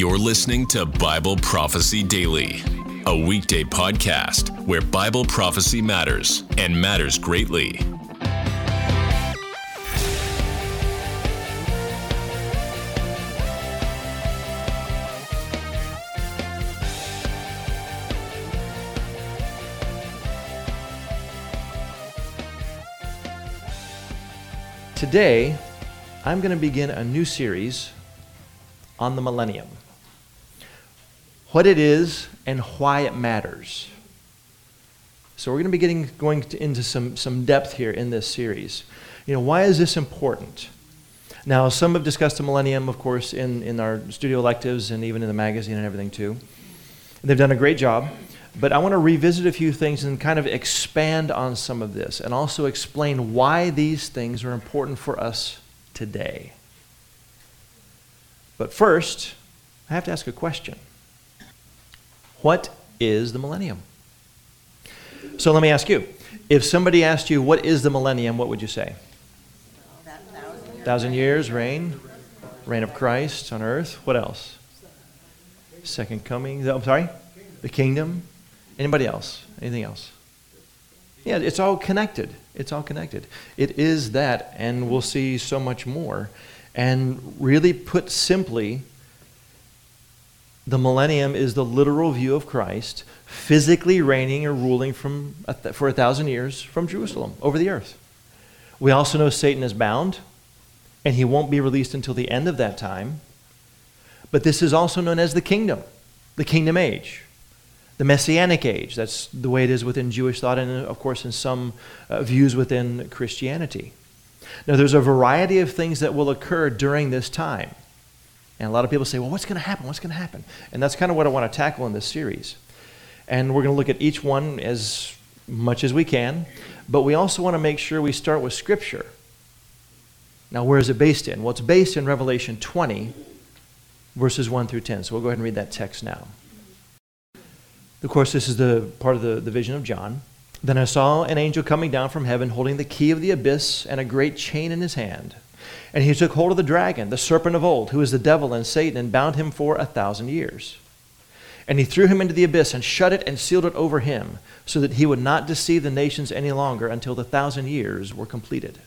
You're listening to Bible Prophecy Daily, a weekday podcast where Bible prophecy matters and matters greatly. Today, I'm going to begin a new series on the millennium. What it is and why it matters. So, we're going to be getting, going to, into some, some depth here in this series. You know, why is this important? Now, some have discussed the millennium, of course, in, in our studio electives and even in the magazine and everything, too. They've done a great job. But I want to revisit a few things and kind of expand on some of this and also explain why these things are important for us today. But first, I have to ask a question What is the millennium? So let me ask you if somebody asked you, What is the millennium? what would you say? Thousand years, reign, reign of Christ on earth. What else? Second coming. I'm sorry? The kingdom. Anybody else? Anything else? Yeah, it's all connected. It's all connected. It is that, and we'll see so much more. And really put simply, the millennium is the literal view of Christ physically reigning or ruling from, for a thousand years from Jerusalem over the earth. We also know Satan is bound, and he won't be released until the end of that time. But this is also known as the kingdom, the kingdom age the Messianic age. That's the way it is within Jewish thought, and of course, in some uh, views within Christianity. Now, there's a variety of things that will occur during this time. And a lot of people say, well, what's going to happen? What's going to happen? And that's kind of what I want to tackle in this series. And we're going to look at each one as much as we can, but we also want to make sure we start with Scripture. Now, where is it based in? Well, it's based in Revelation 20, verses 1 through 10. So we'll go ahead and read that text now. Of course, this is the part of the, the vision of John. Then I saw an angel coming down from heaven holding the key of the abyss and a great chain in his hand. And he took hold of the dragon, the serpent of old, who is the devil and Satan, and bound him for a thousand years. And he threw him into the abyss and shut it and sealed it over him, so that he would not deceive the nations any longer until the thousand years were completed.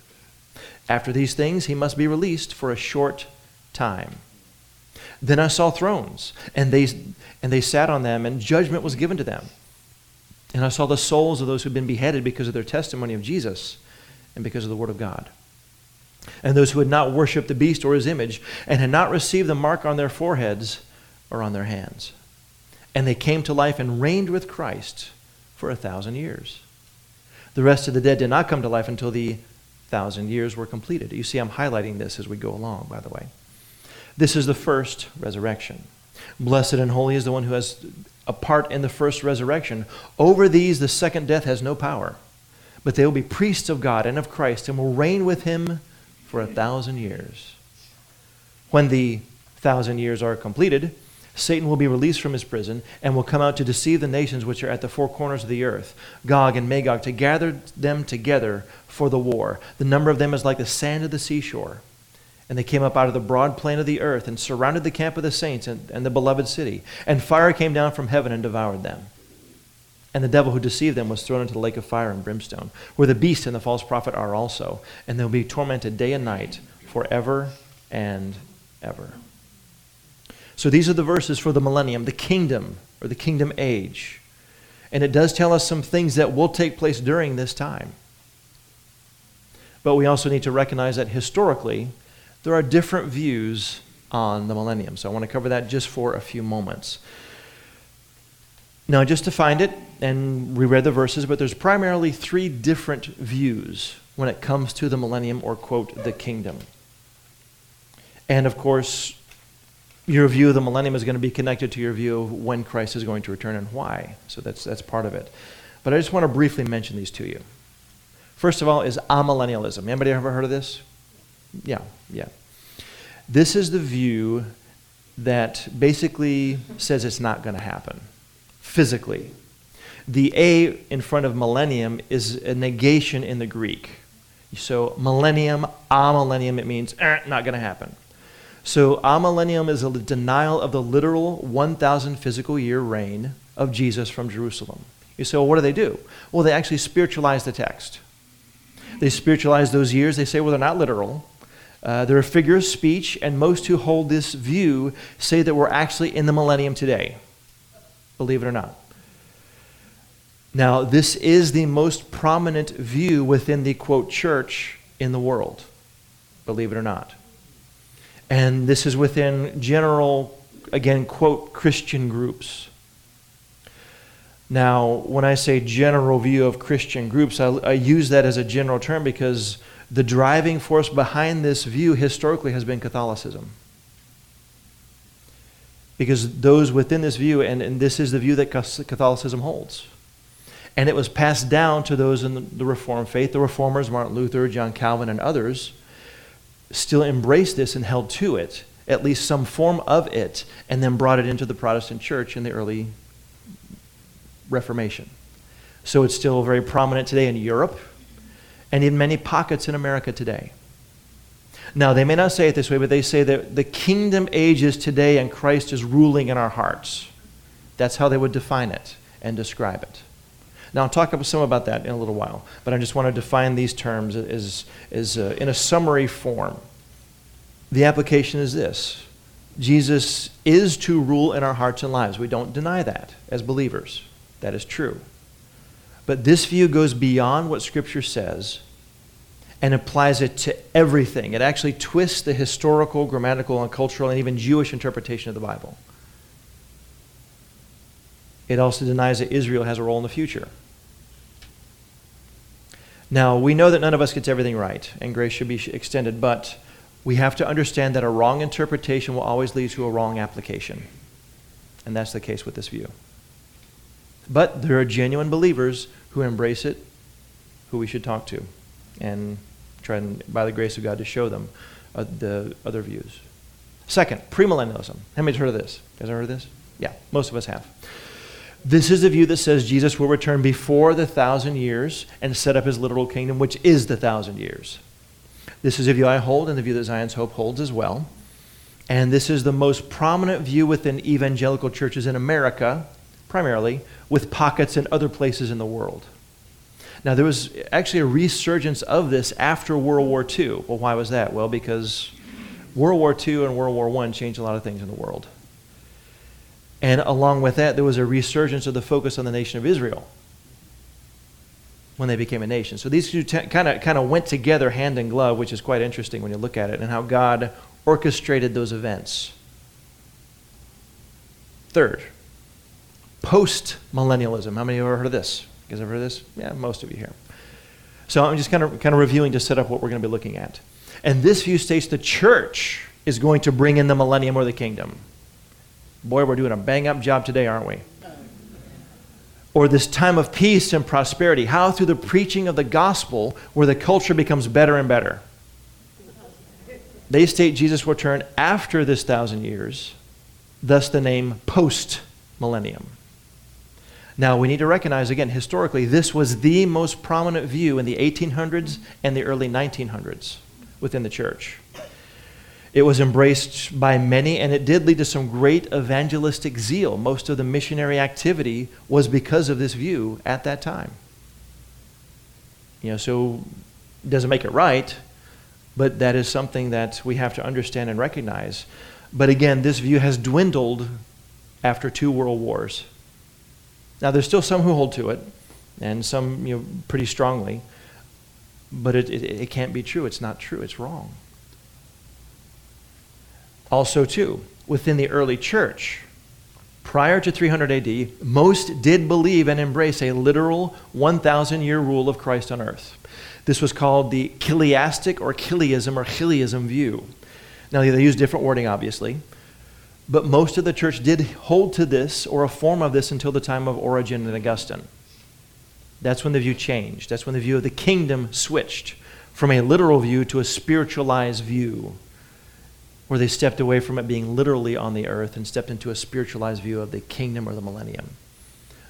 After these things, he must be released for a short time. Then I saw thrones, and they, and they sat on them, and judgment was given to them. And I saw the souls of those who had been beheaded because of their testimony of Jesus and because of the Word of God. And those who had not worshipped the beast or his image, and had not received the mark on their foreheads or on their hands. And they came to life and reigned with Christ for a thousand years. The rest of the dead did not come to life until the thousand years were completed. You see, I'm highlighting this as we go along, by the way. This is the first resurrection. Blessed and holy is the one who has a part in the first resurrection. Over these, the second death has no power, but they will be priests of God and of Christ and will reign with him for a thousand years. When the thousand years are completed, Satan will be released from his prison and will come out to deceive the nations which are at the four corners of the earth, Gog and Magog, to gather them together for the war. The number of them is like the sand of the seashore. And they came up out of the broad plain of the earth and surrounded the camp of the saints and, and the beloved city. And fire came down from heaven and devoured them. And the devil who deceived them was thrown into the lake of fire and brimstone, where the beast and the false prophet are also. And they'll be tormented day and night forever and ever. So these are the verses for the millennium, the kingdom, or the kingdom age. And it does tell us some things that will take place during this time. But we also need to recognize that historically, there are different views on the millennium. So I want to cover that just for a few moments. Now, just to find it, and we read the verses, but there's primarily three different views when it comes to the millennium or, quote, the kingdom. And of course, your view of the millennium is going to be connected to your view of when Christ is going to return and why. So that's, that's part of it. But I just want to briefly mention these to you. First of all, is amillennialism. Anybody ever heard of this? Yeah, yeah. This is the view that basically says it's not going to happen physically. The A in front of millennium is a negation in the Greek. So millennium, a millennium, it means eh, not going to happen. So, amillennium is a denial of the literal 1,000 physical year reign of Jesus from Jerusalem. You say, well, what do they do? Well, they actually spiritualize the text. They spiritualize those years. They say, well, they're not literal. Uh, they're a figure of speech, and most who hold this view say that we're actually in the millennium today. Believe it or not. Now, this is the most prominent view within the quote church in the world. Believe it or not. And this is within general, again, quote, Christian groups. Now, when I say general view of Christian groups, I, I, use that as a general term because the driving force behind this view historically has been Catholicism. Because those within this view, and, and this is the view that Catholicism holds. And it was passed down to those in the, the Reformed faith, the Reformers, Martin Luther, John Calvin, and others still embraced this and held to it, at least some form of it, and then brought it into the Protestant church in the early Reformation. So it's still very prominent today in Europe and in many pockets in America today. Now, they may not say it this way, but they say that the kingdom age is today and Christ is ruling in our hearts. That's how they would define it and describe it. Now, I'll talk some about that in a little while, but I just want to define these terms as, as uh, in a summary form. The application is this Jesus is to rule in our hearts and lives. We don't deny that as believers. That is true. But this view goes beyond what Scripture says and applies it to everything. It actually twists the historical, grammatical, and cultural, and even Jewish interpretation of the Bible. It also denies that Israel has a role in the future. Now, we know that none of us gets everything right, and grace should be extended, but we have to understand that a wrong interpretation will always lead to a wrong application. And that's the case with this view. But there are genuine believers who embrace it, who we should talk to, and try, and, by the grace of God, to show them uh, the other views. Second, premillennialism. How many heard of this? Ever heard of this? Yeah, most of us have. This is the view that says Jesus will return before the thousand years and set up his literal kingdom, which is the thousand years. This is a view I hold and the view that Zion's Hope holds as well. And this is the most prominent view within evangelical churches in America, primarily, with pockets in other places in the world. Now, there was actually a resurgence of this after World War II. Well, why was that? Well, because World War II and World War I changed a lot of things in the world. And along with that, there was a resurgence of the focus on the nation of Israel when they became a nation. So these two kind of kind of went together hand in glove, which is quite interesting when you look at it and how God orchestrated those events. Third, post millennialism. How many of you have ever heard of this? You guys ever heard of this? Yeah, most of you here. So I'm just kind of kind of reviewing to set up what we're going to be looking at. And this view states the church is going to bring in the millennium or the kingdom. Boy, we're doing a bang up job today, aren't we? Or this time of peace and prosperity. How, through the preaching of the gospel, where the culture becomes better and better. They state Jesus will return after this thousand years, thus the name post millennium. Now, we need to recognize again, historically, this was the most prominent view in the 1800s and the early 1900s within the church. It was embraced by many, and it did lead to some great evangelistic zeal. Most of the missionary activity was because of this view at that time. You know, so it doesn't make it right, but that is something that we have to understand and recognize. But again, this view has dwindled after two world wars. Now, there's still some who hold to it, and some you know, pretty strongly, but it, it, it can't be true. It's not true. It's wrong. Also, too, within the early church, prior to 300 AD, most did believe and embrace a literal 1,000 year rule of Christ on earth. This was called the chiliastic or chiliasm or chiliasm view. Now, they use different wording, obviously, but most of the church did hold to this or a form of this until the time of Origen and Augustine. That's when the view changed. That's when the view of the kingdom switched from a literal view to a spiritualized view where they stepped away from it being literally on the earth and stepped into a spiritualized view of the kingdom or the millennium.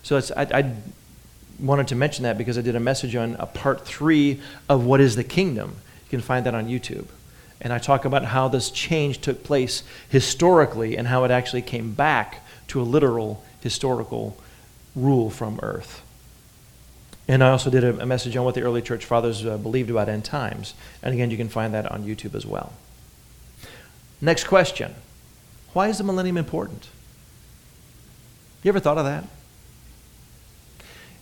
So I, I wanted to mention that because I did a message on a part three of what is the kingdom. You can find that on YouTube. And I talk about how this change took place historically and how it actually came back to a literal historical rule from earth. And I also did a, a message on what the early church fathers uh, believed about end times. And again, you can find that on YouTube as well. Next question Why is the millennium important? You ever thought of that?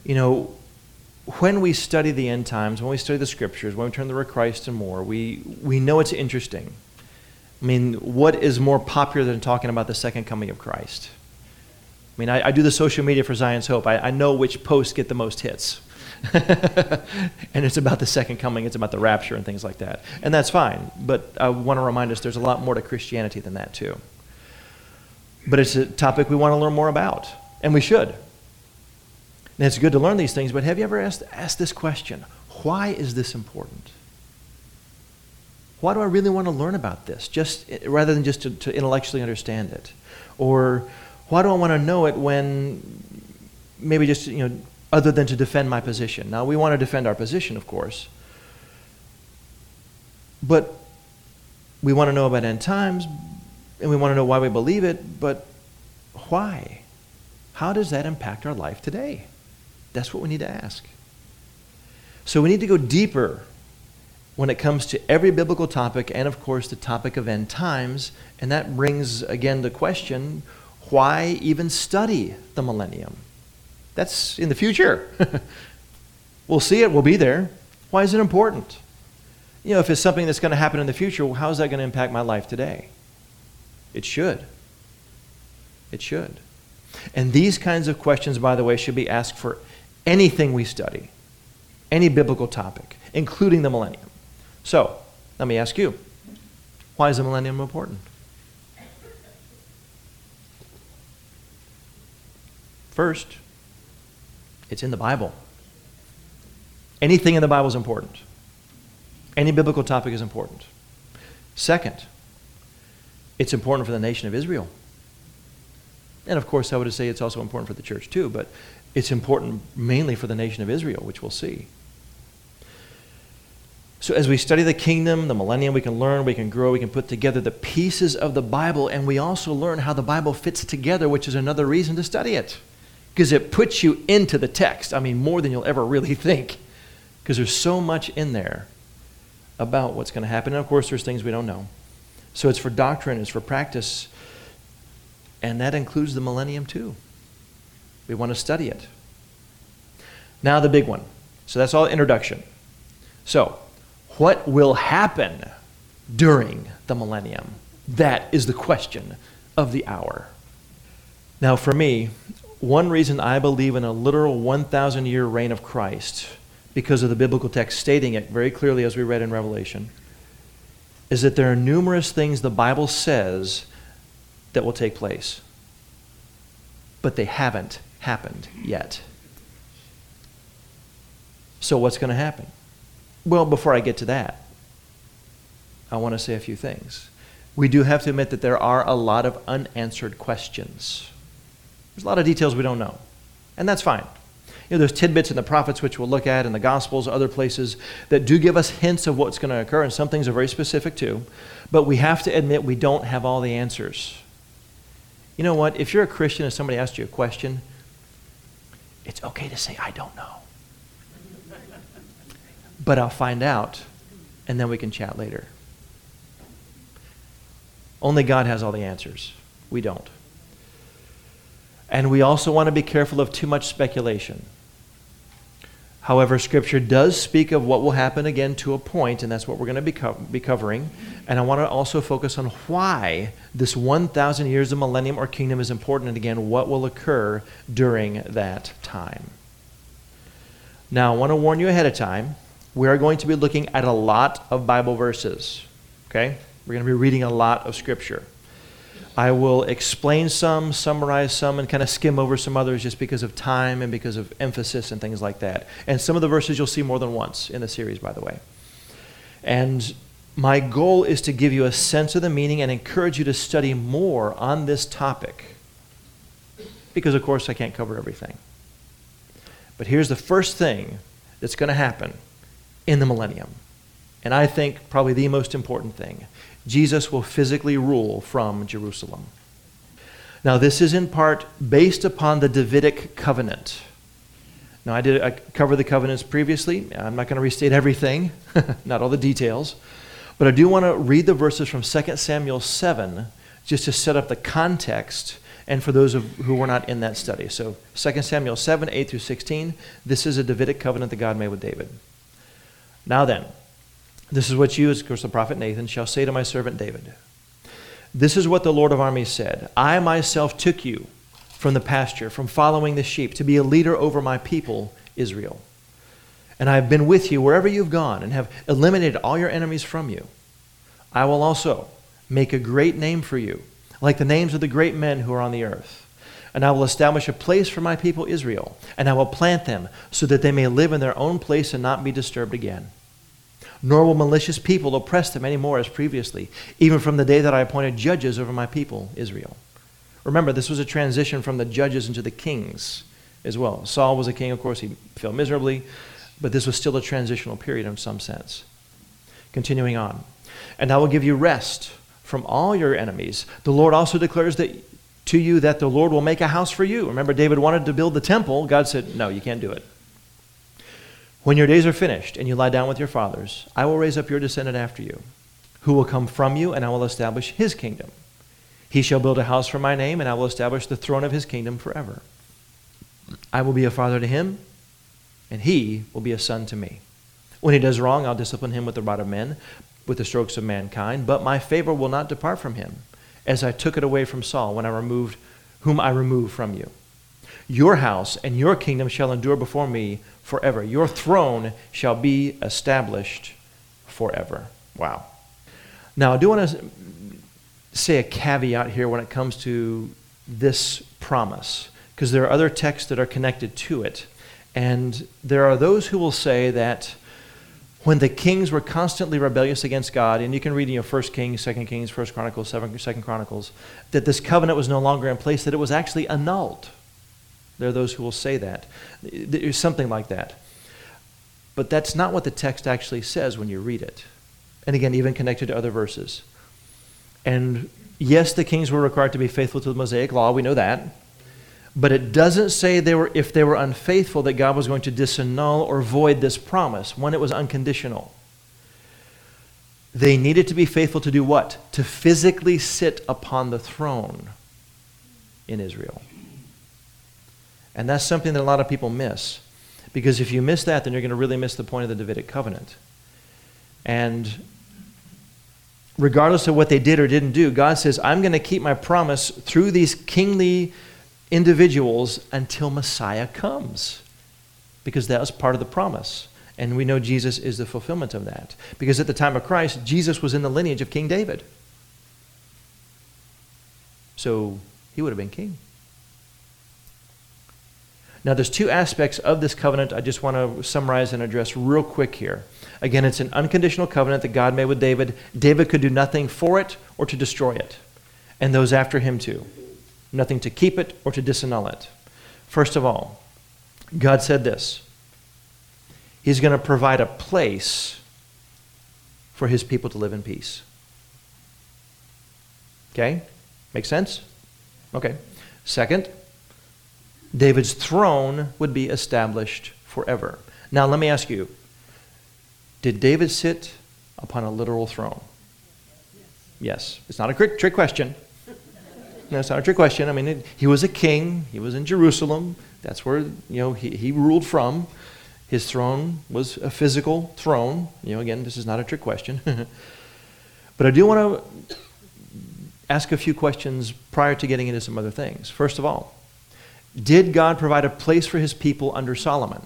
You know, when we study the end times, when we study the scriptures, when we turn to Christ and more, we, we know it's interesting. I mean, what is more popular than talking about the second coming of Christ? I mean, I, I do the social media for Zion's Hope. I, I know which posts get the most hits. and it's about the second coming, it's about the rapture and things like that. And that's fine. But I want to remind us there's a lot more to Christianity than that, too. But it's a topic we want to learn more about, and we should. And it's good to learn these things, but have you ever asked, asked this question? Why is this important? Why do I really want to learn about this, just rather than just to, to intellectually understand it? Or why do I want to know it when maybe just, you know, other than to defend my position? Now, we want to defend our position, of course. But we want to know about end times, and we want to know why we believe it, but why? How does that impact our life today? That's what we need to ask. So we need to go deeper when it comes to every biblical topic and, of course, the topic of end times. And that brings, again, the question why even study the millennium? That's in the future. we'll see it, we'll be there. Why is it important? You know, if it's something that's going to happen in the future, well, how is that going to impact my life today? It should. It should. And these kinds of questions, by the way, should be asked for anything we study, any biblical topic, including the millennium. So, let me ask you why is the millennium important? First, it's in the Bible. Anything in the Bible is important. Any biblical topic is important. Second, it's important for the nation of Israel. And of course, I would say it's also important for the church too, but it's important mainly for the nation of Israel, which we'll see. So, as we study the kingdom, the millennium, we can learn, we can grow, we can put together the pieces of the Bible, and we also learn how the Bible fits together, which is another reason to study it. Because it puts you into the text. I mean, more than you'll ever really think. Because there's so much in there about what's going to happen. And of course, there's things we don't know. So, it's for doctrine, it's for practice, and that includes the millennium too. We want to study it. Now, the big one. So that's all introduction. So, what will happen during the millennium? That is the question of the hour. Now, for me, one reason I believe in a literal 1,000 year reign of Christ, because of the biblical text stating it very clearly as we read in Revelation, is that there are numerous things the Bible says that will take place, but they haven't happened yet. So, what's going to happen? Well, before I get to that, I want to say a few things. We do have to admit that there are a lot of unanswered questions. There's a lot of details we don't know, and that's fine. You know, there's tidbits in the prophets which we'll look at, in the Gospels, other places that do give us hints of what's going to occur, and some things are very specific too. But we have to admit we don't have all the answers. You know what? If you're a Christian and somebody asks you a question, it's okay to say, I don't know. but I'll find out, and then we can chat later. Only God has all the answers. We don't. And we also want to be careful of too much speculation. However, Scripture does speak of what will happen again to a point, and that's what we're going to be, co- be covering. And I want to also focus on why this 1,000 years of millennium or kingdom is important, and again, what will occur during that time. Now, I want to warn you ahead of time. We are going to be looking at a lot of Bible verses. Okay? We're going to be reading a lot of Scripture. I will explain some, summarize some, and kind of skim over some others just because of time and because of emphasis and things like that. And some of the verses you'll see more than once in the series, by the way. And my goal is to give you a sense of the meaning and encourage you to study more on this topic. Because, of course, I can't cover everything. But here's the first thing that's going to happen in the millennium and I think probably the most important thing Jesus will physically rule from Jerusalem. Now, this is in part based upon the Davidic covenant. Now, I did I covered the covenants previously. I'm not going to restate everything, not all the details, but I do want to read the verses from 2 Samuel 7 just to set up the context and for those of, who were not in that study. So 2 Samuel 7, 8 through 16, this is a Davidic covenant that God made with David. Now then, this is what you, of course the prophet Nathan, shall say to my servant David. This is what the Lord of armies said I myself took you from the pasture, from following the sheep, to be a leader over my people, Israel. And I have been with you wherever you've gone, and have eliminated all your enemies from you. I will also make a great name for you, like the names of the great men who are on the earth. And I will establish a place for my people Israel, and I will plant them so that they may live in their own place and not be disturbed again nor will malicious people oppress them any more as previously, even from the day that I appointed judges over my people, Israel. Remember, this was a transition from the judges into the kings as well. Saul was a king, of course, he fell miserably, but this was still a transitional period in some sense. Continuing on. And I will give you rest from all your enemies. The Lord also declares that to you that the Lord will make a house for you. Remember, David wanted to build the temple. God said, No, you can't do it. When your days are finished and you lie down with your fathers, I will raise up your descendant after you, who will come from you, and I will establish his kingdom. He shall build a house for my name, and I will establish the throne of his kingdom forever. I will be a father to him, and he will be a son to me. When he does wrong, I'll discipline him with the rod of men, with the strokes of mankind, but my favor will not depart from him, as I took it away from Saul when I removed whom I removed from you. Your house and your kingdom shall endure before me forever. Your throne shall be established forever. Wow. Now, I do want to say a caveat here when it comes to this promise, because there are other texts that are connected to it. And there are those who will say that when the kings were constantly rebellious against God, and you can read in your First Kings, Second Kings, First Chronicles, Second Chronicles, that this covenant was no longer in place, that it was actually annulled. There are those who will say that. There's something like that. But that's not what the text actually says when you read it. And again, even connected to other verses. And yes, the kings were required to be faithful to the Mosaic law. We know that. But it doesn't say they were, if they were unfaithful that God was going to disannul or void this promise when it was unconditional. They needed to be faithful to do what? To physically sit upon the throne in Israel. And that's something that a lot of people miss. Because if you miss that, then you're going to really miss the point of the Davidic covenant. And regardless of what they did or didn't do, God says, I'm going to keep my promise through these kingly individuals until Messiah comes. Because that was part of the promise. And we know Jesus is the fulfillment of that. Because at the time of Christ, Jesus was in the lineage of King David. So he would have been king. Now, there's two aspects of this covenant I just want to summarize and address real quick here. Again, it's an unconditional covenant that God made with David. David could do nothing for it or to destroy it, and those after him too. Nothing to keep it or to disannul it. First of all, God said this He's going to provide a place for his people to live in peace. Okay? Make sense? Okay. Second, David's throne would be established forever. Now, let me ask you did David sit upon a literal throne? Yes. It's not a trick question. No, it's not a trick question. I mean, it, he was a king. He was in Jerusalem. That's where you know he, he ruled from. His throne was a physical throne. You know, again, this is not a trick question. but I do want to ask a few questions prior to getting into some other things. First of all, did God provide a place for his people under Solomon?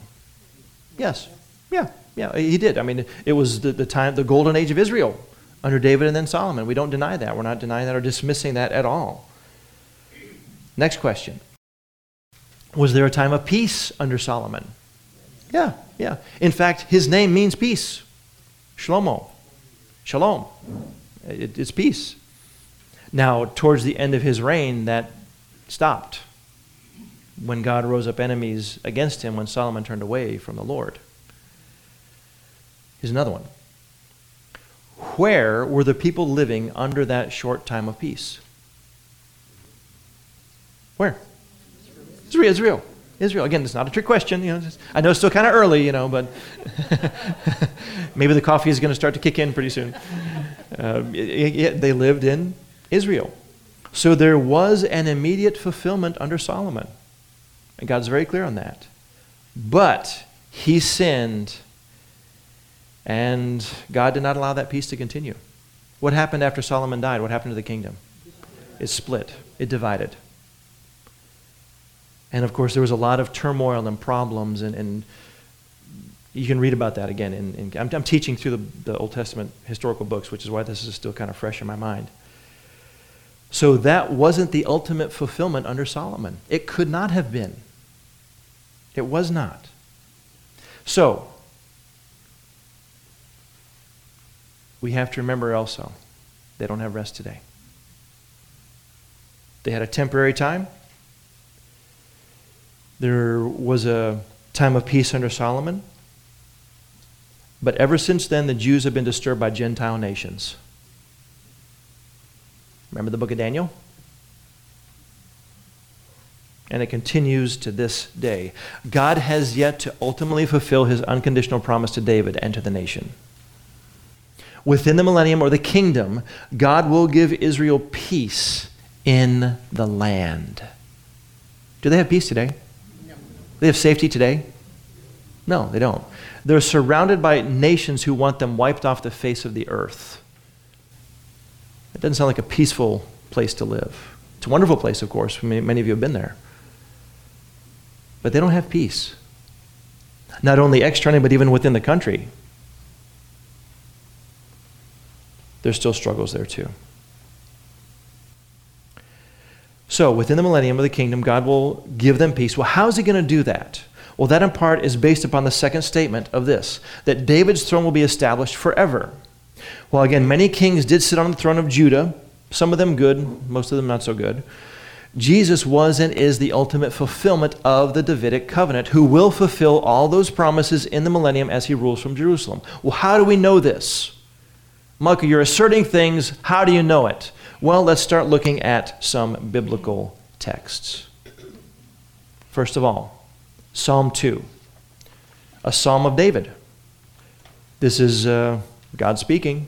Yes. Yeah, yeah, he did. I mean, it was the, the time, the golden age of Israel under David and then Solomon. We don't deny that. We're not denying that or dismissing that at all. Next question Was there a time of peace under Solomon? Yeah, yeah. In fact, his name means peace. Shlomo. Shalom. It, it's peace. Now, towards the end of his reign, that stopped when God rose up enemies against him when Solomon turned away from the Lord. Here's another one. where were the people living under that short time of peace? Where? Israel. Israel. Israel. Again, it's not a trick question. You know, I know it's still kind of early, you know, but maybe the coffee is going to start to kick in pretty soon. Uh, it, it, they lived in Israel. So there was an immediate fulfillment under Solomon. And God's very clear on that. But he sinned, and God did not allow that peace to continue. What happened after Solomon died? What happened to the kingdom? It split, it divided. And of course, there was a lot of turmoil and problems, and, and you can read about that again. In, in I'm, I'm, teaching through the, the Old Testament historical books, which is why this is still kind of fresh in my mind. So that wasn't the ultimate fulfillment under Solomon. It could not have been. It was not. So, we have to remember also, they don't have rest today. They had a temporary time, there was a time of peace under Solomon. But ever since then, the Jews have been disturbed by Gentile nations. Remember the book of Daniel? And it continues to this day. God has yet to ultimately fulfill his unconditional promise to David and to the nation. Within the millennium or the kingdom, God will give Israel peace in the land. Do they have peace today? No. They have safety today? No, they don't. They're surrounded by nations who want them wiped off the face of the earth. It doesn't sound like a peaceful place to live. It's a wonderful place, of course. Many of you have been there. But they don't have peace. Not only externally, but even within the country. There's still struggles there, too. So, within the millennium of the kingdom, God will give them peace. Well, how is He going to do that? Well, that in part is based upon the second statement of this that David's throne will be established forever. Well, again, many kings did sit on the throne of Judah, some of them good, most of them not so good. Jesus was and is the ultimate fulfillment of the Davidic covenant, who will fulfill all those promises in the millennium as he rules from Jerusalem. Well, how do we know this? Michael, you're asserting things. How do you know it? Well, let's start looking at some biblical texts. First of all, Psalm 2, a psalm of David. This is uh, God speaking,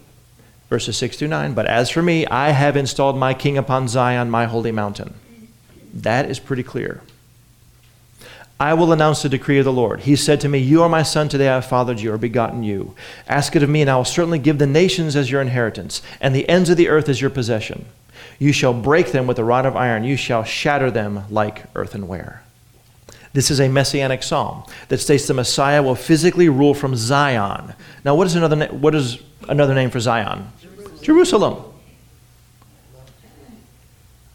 verses 6 through 9. But as for me, I have installed my king upon Zion, my holy mountain. That is pretty clear. I will announce the decree of the Lord. He said to me, You are my son, today I have fathered you or begotten you. Ask it of me, and I will certainly give the nations as your inheritance, and the ends of the earth as your possession. You shall break them with a rod of iron, you shall shatter them like earthenware. This is a messianic psalm that states the Messiah will physically rule from Zion. Now, what is another, what is another name for Zion? Jerusalem. Jerusalem.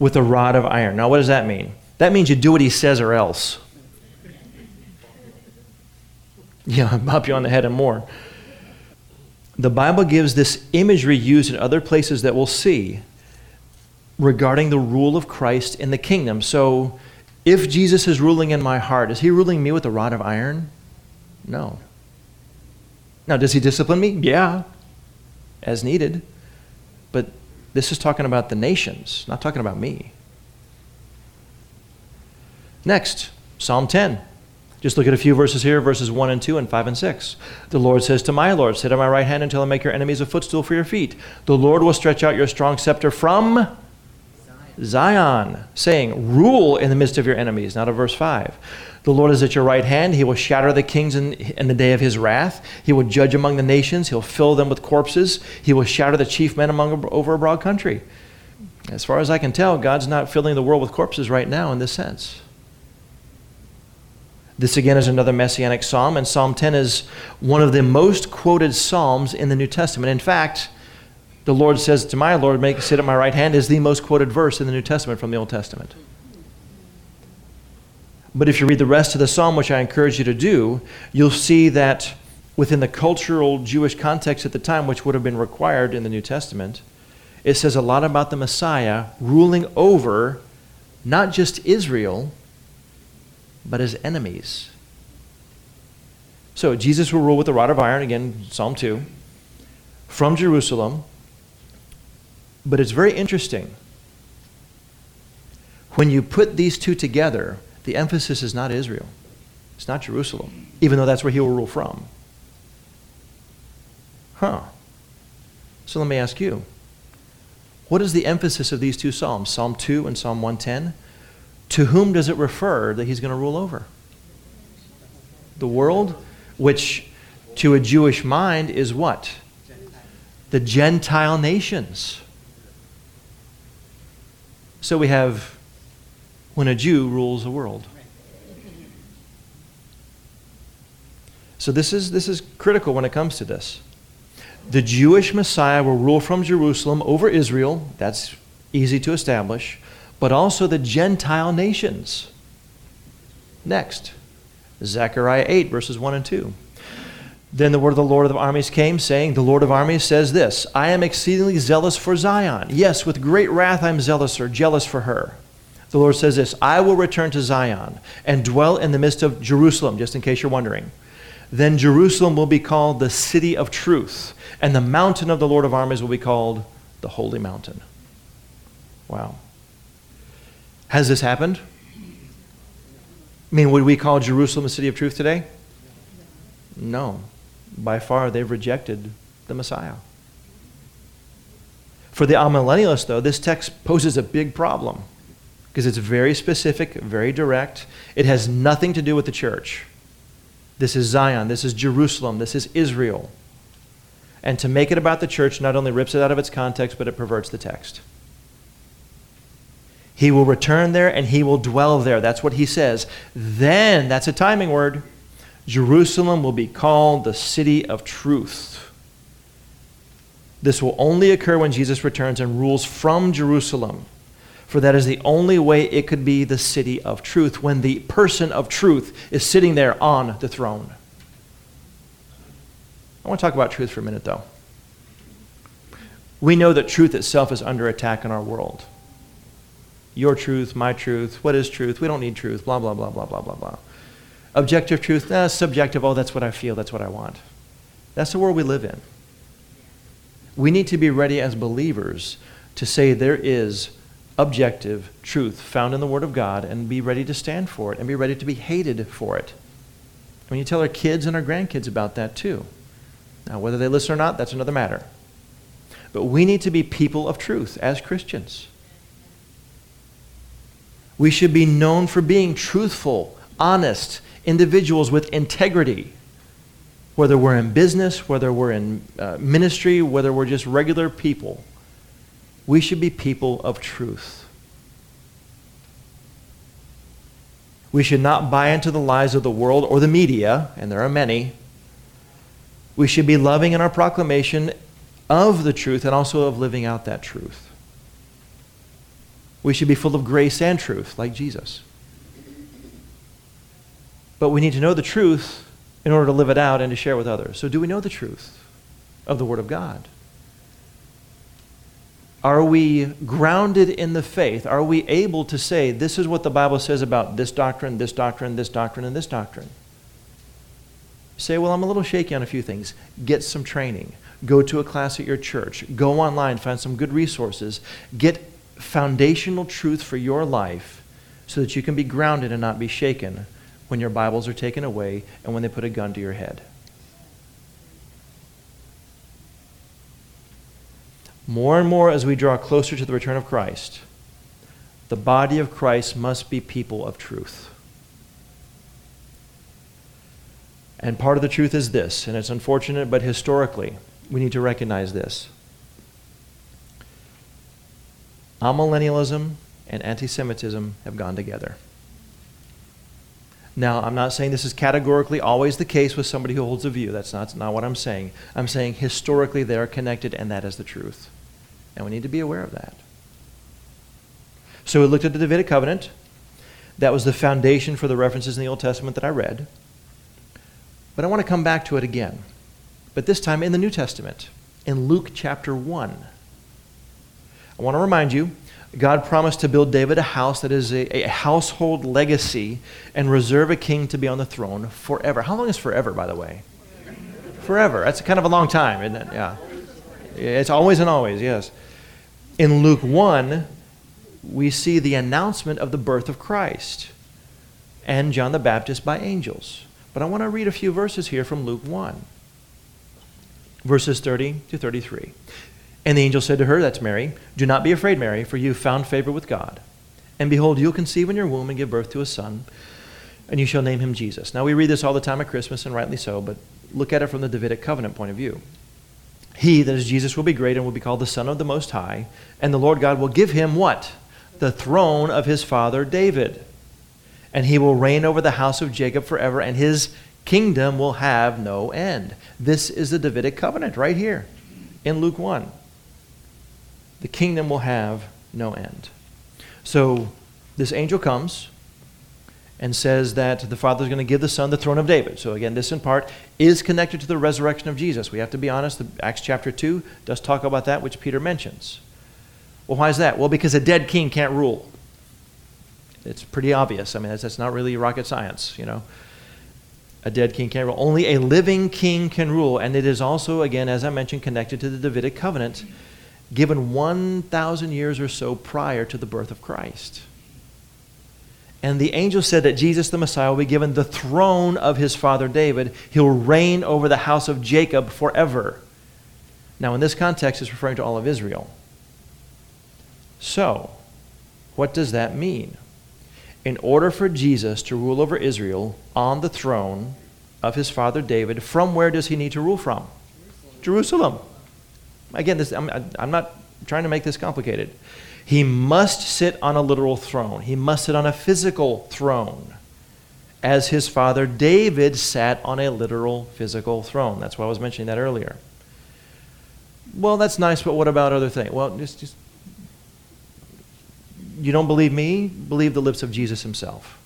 With a rod of iron. Now, what does that mean? That means you do what he says or else. Yeah, bop you on the head and more. The Bible gives this imagery used in other places that we'll see regarding the rule of Christ in the kingdom. So, if Jesus is ruling in my heart, is he ruling me with a rod of iron? No. Now, does he discipline me? Yeah, as needed. This is talking about the nations, not talking about me. Next, Psalm 10. Just look at a few verses here, verses 1 and 2 and 5 and 6. The Lord says to my Lord, Sit at my right hand until I make your enemies a footstool for your feet. The Lord will stretch out your strong scepter from Zion, saying, Rule in the midst of your enemies. Now to verse 5. The Lord is at your right hand. He will shatter the kings in, in, the day of his wrath. He will judge among the nations. He'll fill them with corpses. He will shatter the chief men among, over a broad country. As far as I can tell, God's not filling the world with corpses right now in this sense. This again is another messianic psalm, and Psalm 10 is one of the most quoted psalms in the New Testament. In fact, the Lord says to my Lord, Make sit at my right hand, is the most quoted verse in the New Testament from the Old Testament. But if you read the rest of the psalm, which I encourage you to do, you'll see that within the cultural Jewish context at the time, which would have been required in the New Testament, it says a lot about the Messiah ruling over not just Israel, but his enemies. So Jesus will rule with a rod of iron, again, Psalm 2, from Jerusalem. But it's very interesting. When you put these two together, the emphasis is not Israel. It's not Jerusalem, even though that's where he will rule from. Huh. So let me ask you what is the emphasis of these two Psalms, Psalm 2 and Psalm 110? To whom does it refer that he's going to rule over? The world, which to a Jewish mind is what? The Gentile nations. So we have when a Jew rules the world. So this is, this is critical when it comes to this. The Jewish Messiah will rule from Jerusalem over Israel. That's easy to establish. But also the Gentile nations. Next, Zechariah 8, verses 1 and 2. Then the word of the Lord of armies came, saying, The Lord of armies says this I am exceedingly zealous for Zion. Yes, with great wrath I'm zealous or jealous for her. The Lord says this I will return to Zion and dwell in the midst of Jerusalem, just in case you're wondering. Then Jerusalem will be called the city of truth, and the mountain of the Lord of armies will be called the holy mountain. Wow. Has this happened? I mean, would we call Jerusalem the city of truth today? No by far they've rejected the Messiah. For the amillennialists, though, this text poses a big problem because it's very specific, very direct. It has nothing to do with the church. This is Zion, this is Jerusalem, this is Israel. And to make it about the church not only rips it out of its context, but it perverts the text. He will return there and he will dwell there. That's what he says. Then, that's a timing word. Jerusalem will be called the city of truth. This will only occur when Jesus returns and rules from Jerusalem, for that is the only way it could be the city of truth, when the person of truth is sitting there on the throne. I want to talk about truth for a minute, though. We know that truth itself is under attack in our world. Your truth, my truth, what is truth? We don't need truth, blah, blah, blah, blah, blah, blah, blah. Objective truth, eh, subjective, oh, that's what I feel, that's what I want. That's the world we live in. We need to be ready as believers to say there is objective truth found in the Word of God and be ready to stand for it and be ready to be hated for it. When you tell our kids and our grandkids about that too. Now, whether they listen or not, that's another matter. But we need to be people of truth as Christians. We should be known for being truthful, honest, individuals with integrity, whether we're in business, whether we're in uh, ministry, whether we're just regular people. We should be people of truth. We should not buy into the lies of the world or the media, and there are many. We should be loving in our proclamation of the truth and also of living out that truth. We should be full of grace and truth, like Jesus. But we need to know the truth in order to live it out and to share with others. So, do we know the truth of the Word of God? Are we grounded in the faith? Are we able to say, this is what the Bible says about this doctrine, this doctrine, this doctrine, and this doctrine? Say, well, I'm a little shaky on a few things. Get some training. Go to a class at your church. Go online, find some good resources. Get foundational truth for your life so that you can be grounded and not be shaken when your Bibles are taken away and when they put a gun to your head. More and more as we draw closer to the return of Christ, the body of Christ must be people of truth. And part of the truth is this, and it's unfortunate, but historically, we need to recognize this. Amillennialism and anti Semitism have gone together. Now, I'm not saying this is categorically always the case with somebody who holds a view. That's not, not what I'm saying. I'm saying historically they are connected, and that is the truth. And we need to be aware of that. So we looked at the Davidic covenant. That was the foundation for the references in the Old Testament that I read. But I want to come back to it again. But this time in the New Testament, in Luke chapter 1. I want to remind you God promised to build David a house that is a, a, household legacy and reserve a king to be on the throne forever. How long is forever, by the way? Forever. That's kind of a long time, isn't it? Yeah. It's always and always, yes. In Luke 1, we see the announcement of the birth of Christ and John the Baptist by angels. But I want to read a few verses here from Luke 1, verses 30 to 33. And the angel said to her, That's Mary, Do not be afraid, Mary, for you have found favor with God. And behold, you'll conceive in your womb and give birth to a son, and you shall name him Jesus. Now, we read this all the time at Christmas, and rightly so, but look at it from the Davidic covenant point of view. He, that is Jesus, will be great and will be called the Son of the Most High, and the Lord God will give him what? The throne of his father David. And he will reign over the house of Jacob forever, and his kingdom will have no end. This is the Davidic covenant right here in Luke 1 the kingdom will have no end. So this angel comes and says that the Father is going to give the Son the throne of David. So again, this in part is connected to the resurrection of Jesus. We have to be honest. Acts chapter 2 does talk about that, which Peter mentions. Well, why is that? Well, because a dead king can't rule. It's pretty obvious. I mean, that's, that's not really rocket science, you know. A dead king can't rule. Only a living king can rule. And it is also, again, as I mentioned, connected to the Davidic covenant given 1,000 years or so prior to the birth of Christ. And the angel said that Jesus the Messiah will be given the throne of his father David. He'll reign over the house of Jacob forever. Now, in this context, it's referring to all of Israel. So, what does that mean? In order for Jesus to rule over Israel on the throne of his father David, from where does he need to rule from? Jerusalem. Jerusalem. Again, this, I'm, I'm not trying to make this complicated. He must sit on a literal throne, he must sit on a physical throne, as his father David sat on a literal physical throne. That's why I was mentioning that earlier. Well, that's nice, but what about other things? Well, just, just you don't believe me? Believe the lips of Jesus himself.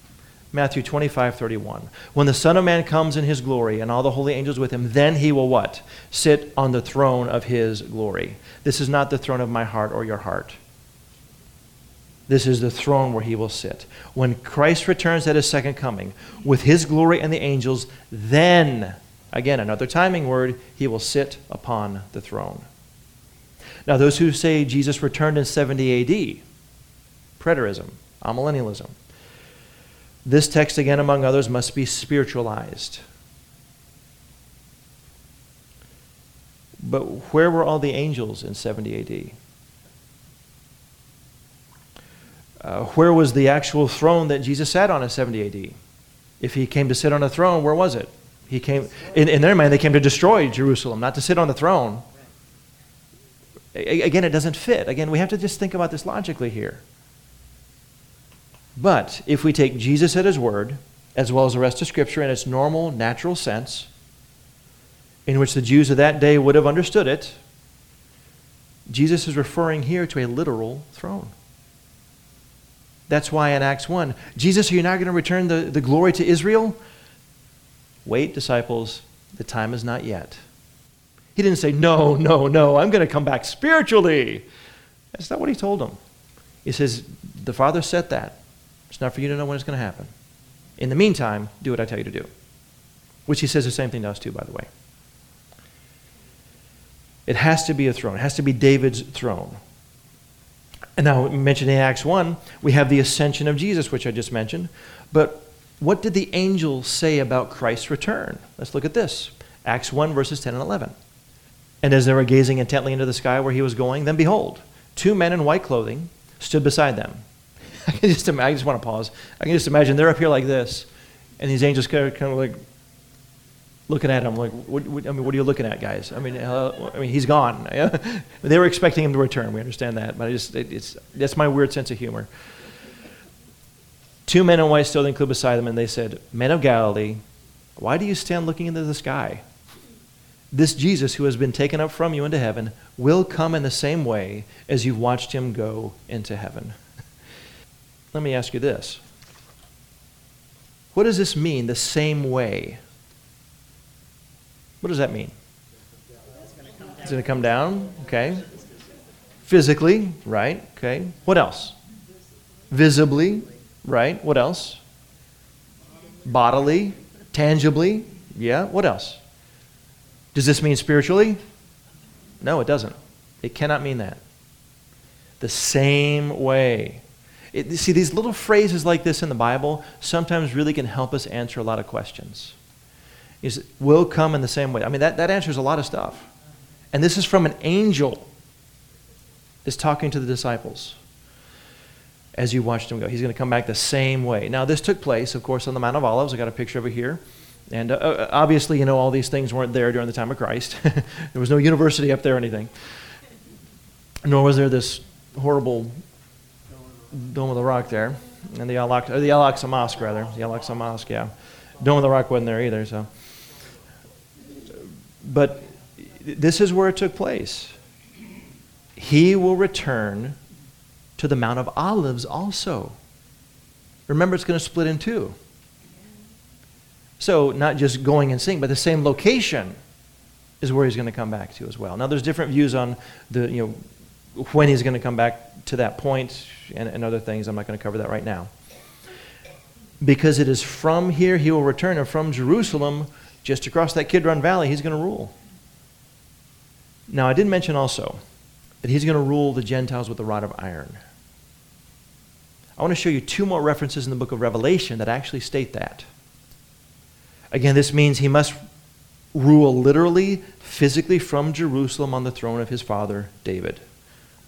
Matthew 25, 31. When the Son of Man comes in his glory and all the holy angels with him, then he will what? Sit on the throne of his glory. This is not the throne of my heart or your heart. This is the throne where he will sit. When Christ returns at his second coming with his glory and the angels, then, again, another timing word, he will sit upon the throne. Now, those who say Jesus returned in 70 AD, preterism, amillennialism, this text, again, among others, must be spiritualized. But where were all the angels in 70 AD? Uh, where was the actual throne that Jesus sat on in 70 AD? If he came to sit on a throne, where was it? He came in, in their mind. They came to destroy Jerusalem, not to sit on the throne. A- again, it doesn't fit. Again, we have to just think about this logically here. But if we take Jesus at his word, as well as the rest of Scripture in its normal, natural sense, in which the Jews of that day would have understood it, Jesus is referring here to a literal throne. That's why in Acts 1, Jesus, are you not going to return the, the glory to Israel? Wait, disciples, the time is not yet. He didn't say, No, no, no, I'm going to come back spiritually. That's not what he told them. He says, The Father said that. It's not for you to know when it's going to happen. In the meantime, do what I tell you to do. Which he says the same thing to us, too, by the way. It has to be a throne, it has to be David's throne. And now, mentioned in Acts 1, we have the ascension of Jesus, which I just mentioned. But what did the angels say about Christ's return? Let's look at this Acts 1, verses 10 and 11. And as they were gazing intently into the sky where he was going, then behold, two men in white clothing stood beside them. I can just imagine, I just want to pause. I can just imagine they're up here like this, and these angels kind of, kind of like looking at him like, what, what, I mean, what are you looking at, guys? I mean, uh, I mean, he's gone. they were expecting him to return. We understand that, but I just, it, it's that's my weird sense of humor. Two men in white stood and beside them, and they said, "Men of Galilee, why do you stand looking into the sky? This Jesus, who has been taken up from you into heaven, will come in the same way as you've watched him go into heaven." Let me ask you this. What does this mean, the same way? What does that mean? It's going to come down, okay. Physically, right, okay. What else? Visibly, right. What else? Bodily, tangibly, yeah. What else? Does this mean spiritually? No, it doesn't. It cannot mean that. The same way. It, see, these little phrases like this in the Bible sometimes really can help us answer a lot of questions. Is will come in the same way. I mean, that, that answers a lot of stuff. And this is from an angel is talking to the disciples as you watched him go. He's going to come back the same way. Now, this took place, of course, on the Mount of Olives. I got a picture over here. And uh, uh obviously, you know, all these things weren't there during the time of Christ. there was no university up there or anything. Nor was there this horrible Dome of the Rock there. And the Al-Aqsa, the Al-Aqsa Mosque, rather. The Al-Aqsa Mosque, yeah. Dome of the Rock wasn't there either, so. But this is where it took place. He will return to the Mount of Olives also. Remember, it's going to split in two. So, not just going and seeing, but the same location is where he's going to come back to as well. Now, there's different views on the, you know, when he's going to come back to that point and, and other things. I'm not going to cover that right now. Because it is from here he will return, and from Jerusalem, just across that Kidron Valley, he's going to rule. Now, I did mention also that he's going to rule the Gentiles with a rod of iron. I want to show you two more references in the book of Revelation that actually state that. Again, this means he must rule literally, physically from Jerusalem on the throne of his father David.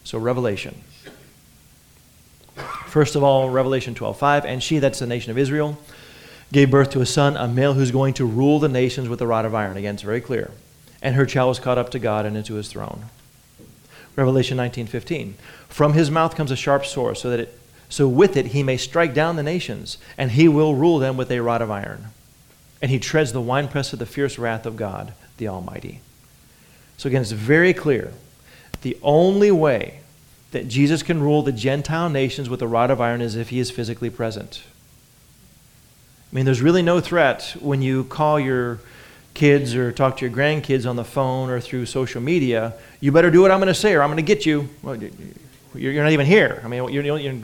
So, Revelation. First of all, Revelation 12:5, and she, that's the nation of Israel, gave birth to a son, a male who's going to rule the nations with a rod of iron. Again, it's very clear. And her child was caught up to God and into his throne. Revelation 19:15. From his mouth comes a sharp sword, so that it so with it he may strike down the nations, and he will rule them with a rod of iron. And he treads the winepress of the fierce wrath of God, the Almighty. So again, it's very clear. The only way that Jesus can rule the Gentile nations with a rod of iron as if he is physically present. I mean, there's really no threat when you call your kids or talk to your grandkids on the phone or through social media. You better do what I'm going to say or I'm going to get you. Well, you're not even here. I mean, you're, you're,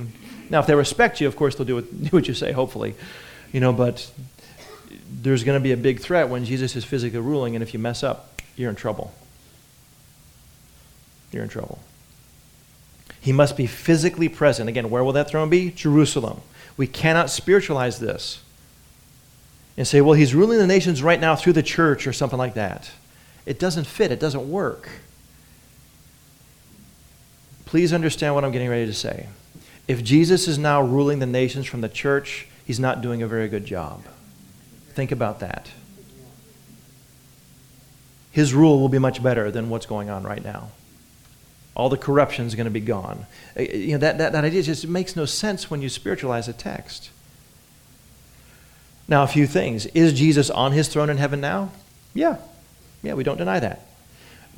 now, if they respect you, of course, they'll do what, do what you say, hopefully. You know, but there's going to be a big threat when Jesus is physically ruling, and if you mess up, you're in trouble. You're in trouble. He must be physically present. Again, where will that throne be? Jerusalem. We cannot spiritualize this and say, well, he's ruling the nations right now through the church or something like that. It doesn't fit, it doesn't work. Please understand what I'm getting ready to say. If Jesus is now ruling the nations from the church, he's not doing a very good job. Think about that. His rule will be much better than what's going on right now. All the corruption is going to be gone. Uh, you know, that, that, that idea just makes no sense when you spiritualize a text. Now, a few things. Is Jesus on his throne in heaven now? Yeah. Yeah, we don't deny that.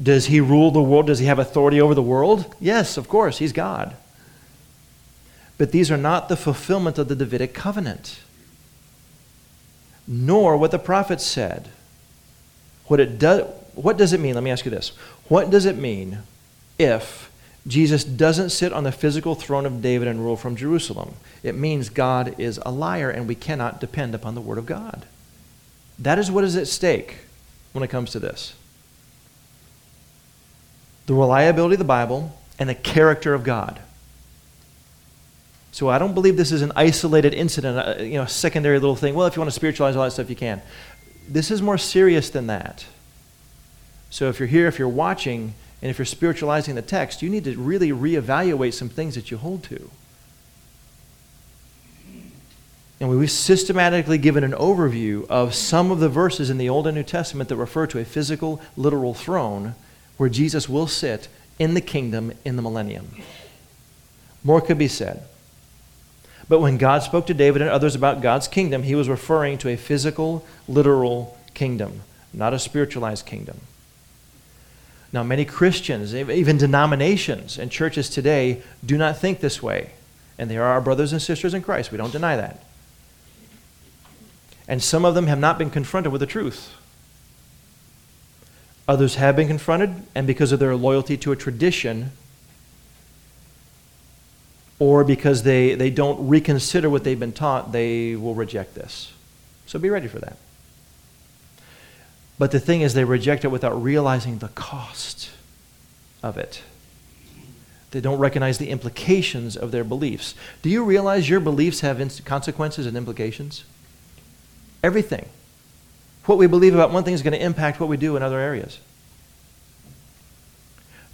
Does he rule the world? Does he have authority over the world? Yes, of course. He's God. But these are not the fulfillment of the Davidic covenant, nor what the prophets said. What, it does, what does it mean? Let me ask you this. What does it mean if Jesus doesn't sit on the physical throne of David and rule from Jerusalem? It means God is a liar and we cannot depend upon the Word of God. That is what is at stake when it comes to this the reliability of the Bible and the character of God. So I don't believe this is an isolated incident, uh, you know, a secondary little thing. Well, if you want to spiritualize all that stuff, you can. This is more serious than that. So if you're here, if you're watching, and if you're spiritualizing the text, you need to really reevaluate some things that you hold to. And we've systematically given an overview of some of the verses in the Old and New Testament that refer to a physical, literal throne where Jesus will sit in the kingdom in the millennium. More could be said. But when God spoke to David and others about God's kingdom, he was referring to a physical, literal kingdom, not a spiritualized kingdom. Now, many Christians, even denominations and churches today, do not think this way. And they are our brothers and sisters in Christ. We don't deny that. And some of them have not been confronted with the truth. Others have been confronted, and because of their loyalty to a tradition, or because they, they don't reconsider what they've been taught, they will reject this. So be ready for that. But the thing is, they reject it without realizing the cost of it. They don't recognize the implications of their beliefs. Do you realize your beliefs have consequences and implications? Everything. What we believe about one thing is going to impact what we do in other areas.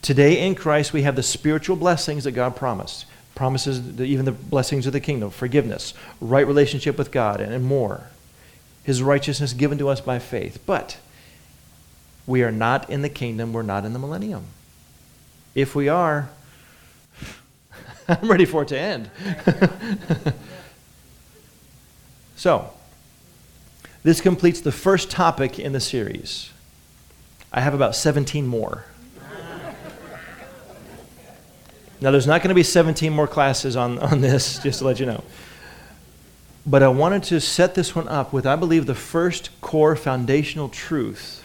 Today in Christ, we have the spiritual blessings that God promised. Promises even the blessings of the kingdom, forgiveness, right relationship with God, and more. His righteousness given to us by faith. But we are not in the kingdom, we're not in the millennium. If we are, I'm ready for it to end. so, this completes the first topic in the series. I have about 17 more. Now, there's not going to be 17 more classes on, on this, just to let you know. But I wanted to set this one up with, I believe, the first core foundational truth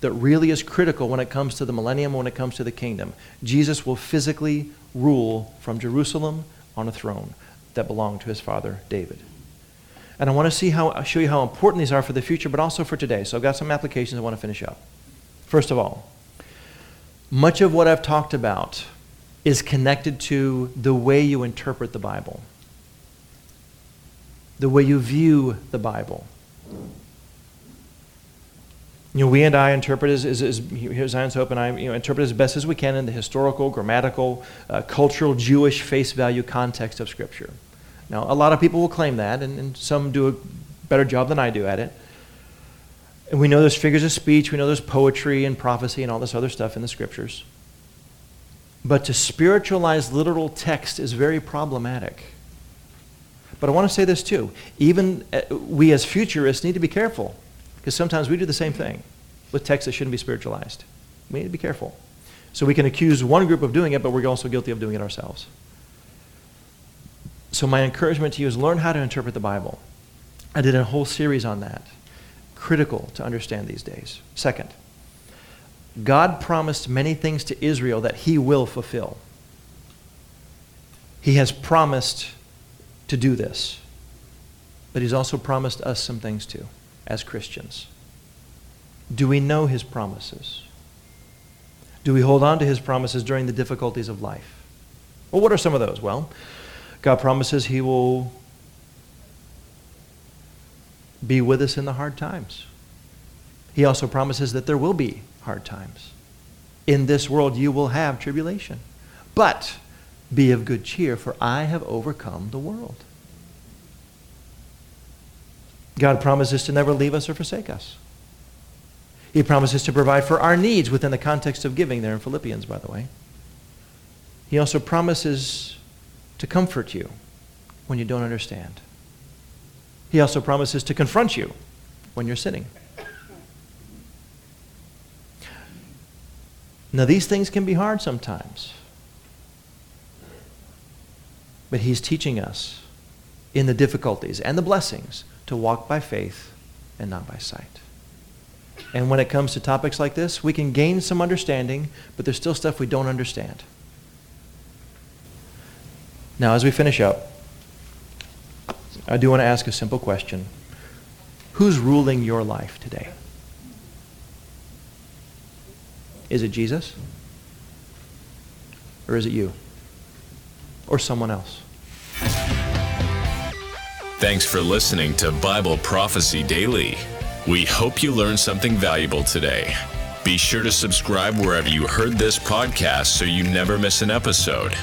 that really is critical when it comes to the millennium, when it comes to the kingdom. Jesus will physically rule from Jerusalem on a throne that belonged to his father David. And I want to see how, show you how important these are for the future, but also for today. So I've got some applications I want to finish up. First of all, much of what I've talked about is connected to the way you interpret the Bible, the way you view the Bible. You know, we and I interpret as, as, as Zion's Hope and I you know, interpret as best as we can in the historical, grammatical, uh, cultural, Jewish face value context of Scripture. Now, a lot of people will claim that, and, and some do a better job than I do at it. And we know there's figures of speech, we know there's poetry and prophecy and all this other stuff in the Scriptures. But to spiritualize literal text is very problematic. But I want to say this too. Even uh, we as futurists need to be careful because sometimes we do the same thing with texts that shouldn't be spiritualized. We need to be careful. So we can accuse one group of doing it, but we're also guilty of doing it ourselves. So my encouragement to you is learn how to interpret the Bible. I did a whole series on that. Critical to understand these days. Second, God promised many things to Israel that he will fulfill. He has promised to do this, but he's also promised us some things too, as Christians. Do we know his promises? Do we hold on to his promises during the difficulties of life? Well, what are some of those? Well, God promises he will be with us in the hard times. He also promises that there will be hard times. In this world you will have tribulation. But be of good cheer, for I have overcome the world. God promises to never leave us or forsake us. He promises to provide for our needs within the context of giving there in Philippians, by the way. He also promises to comfort you when you don't understand. He also promises to confront you when you're sinning. Now, these things can be hard sometimes. But He's teaching us in the difficulties and the blessings to walk by faith and not by sight. And when it comes to topics like this, we can gain some understanding, but there's still stuff we don't understand. Now, as we finish up, I do want to ask a simple question Who's ruling your life today? Is it Jesus? Or is it you? Or someone else? Thanks for listening to Bible Prophecy Daily. We hope you learned something valuable today. Be sure to subscribe wherever you heard this podcast so you never miss an episode.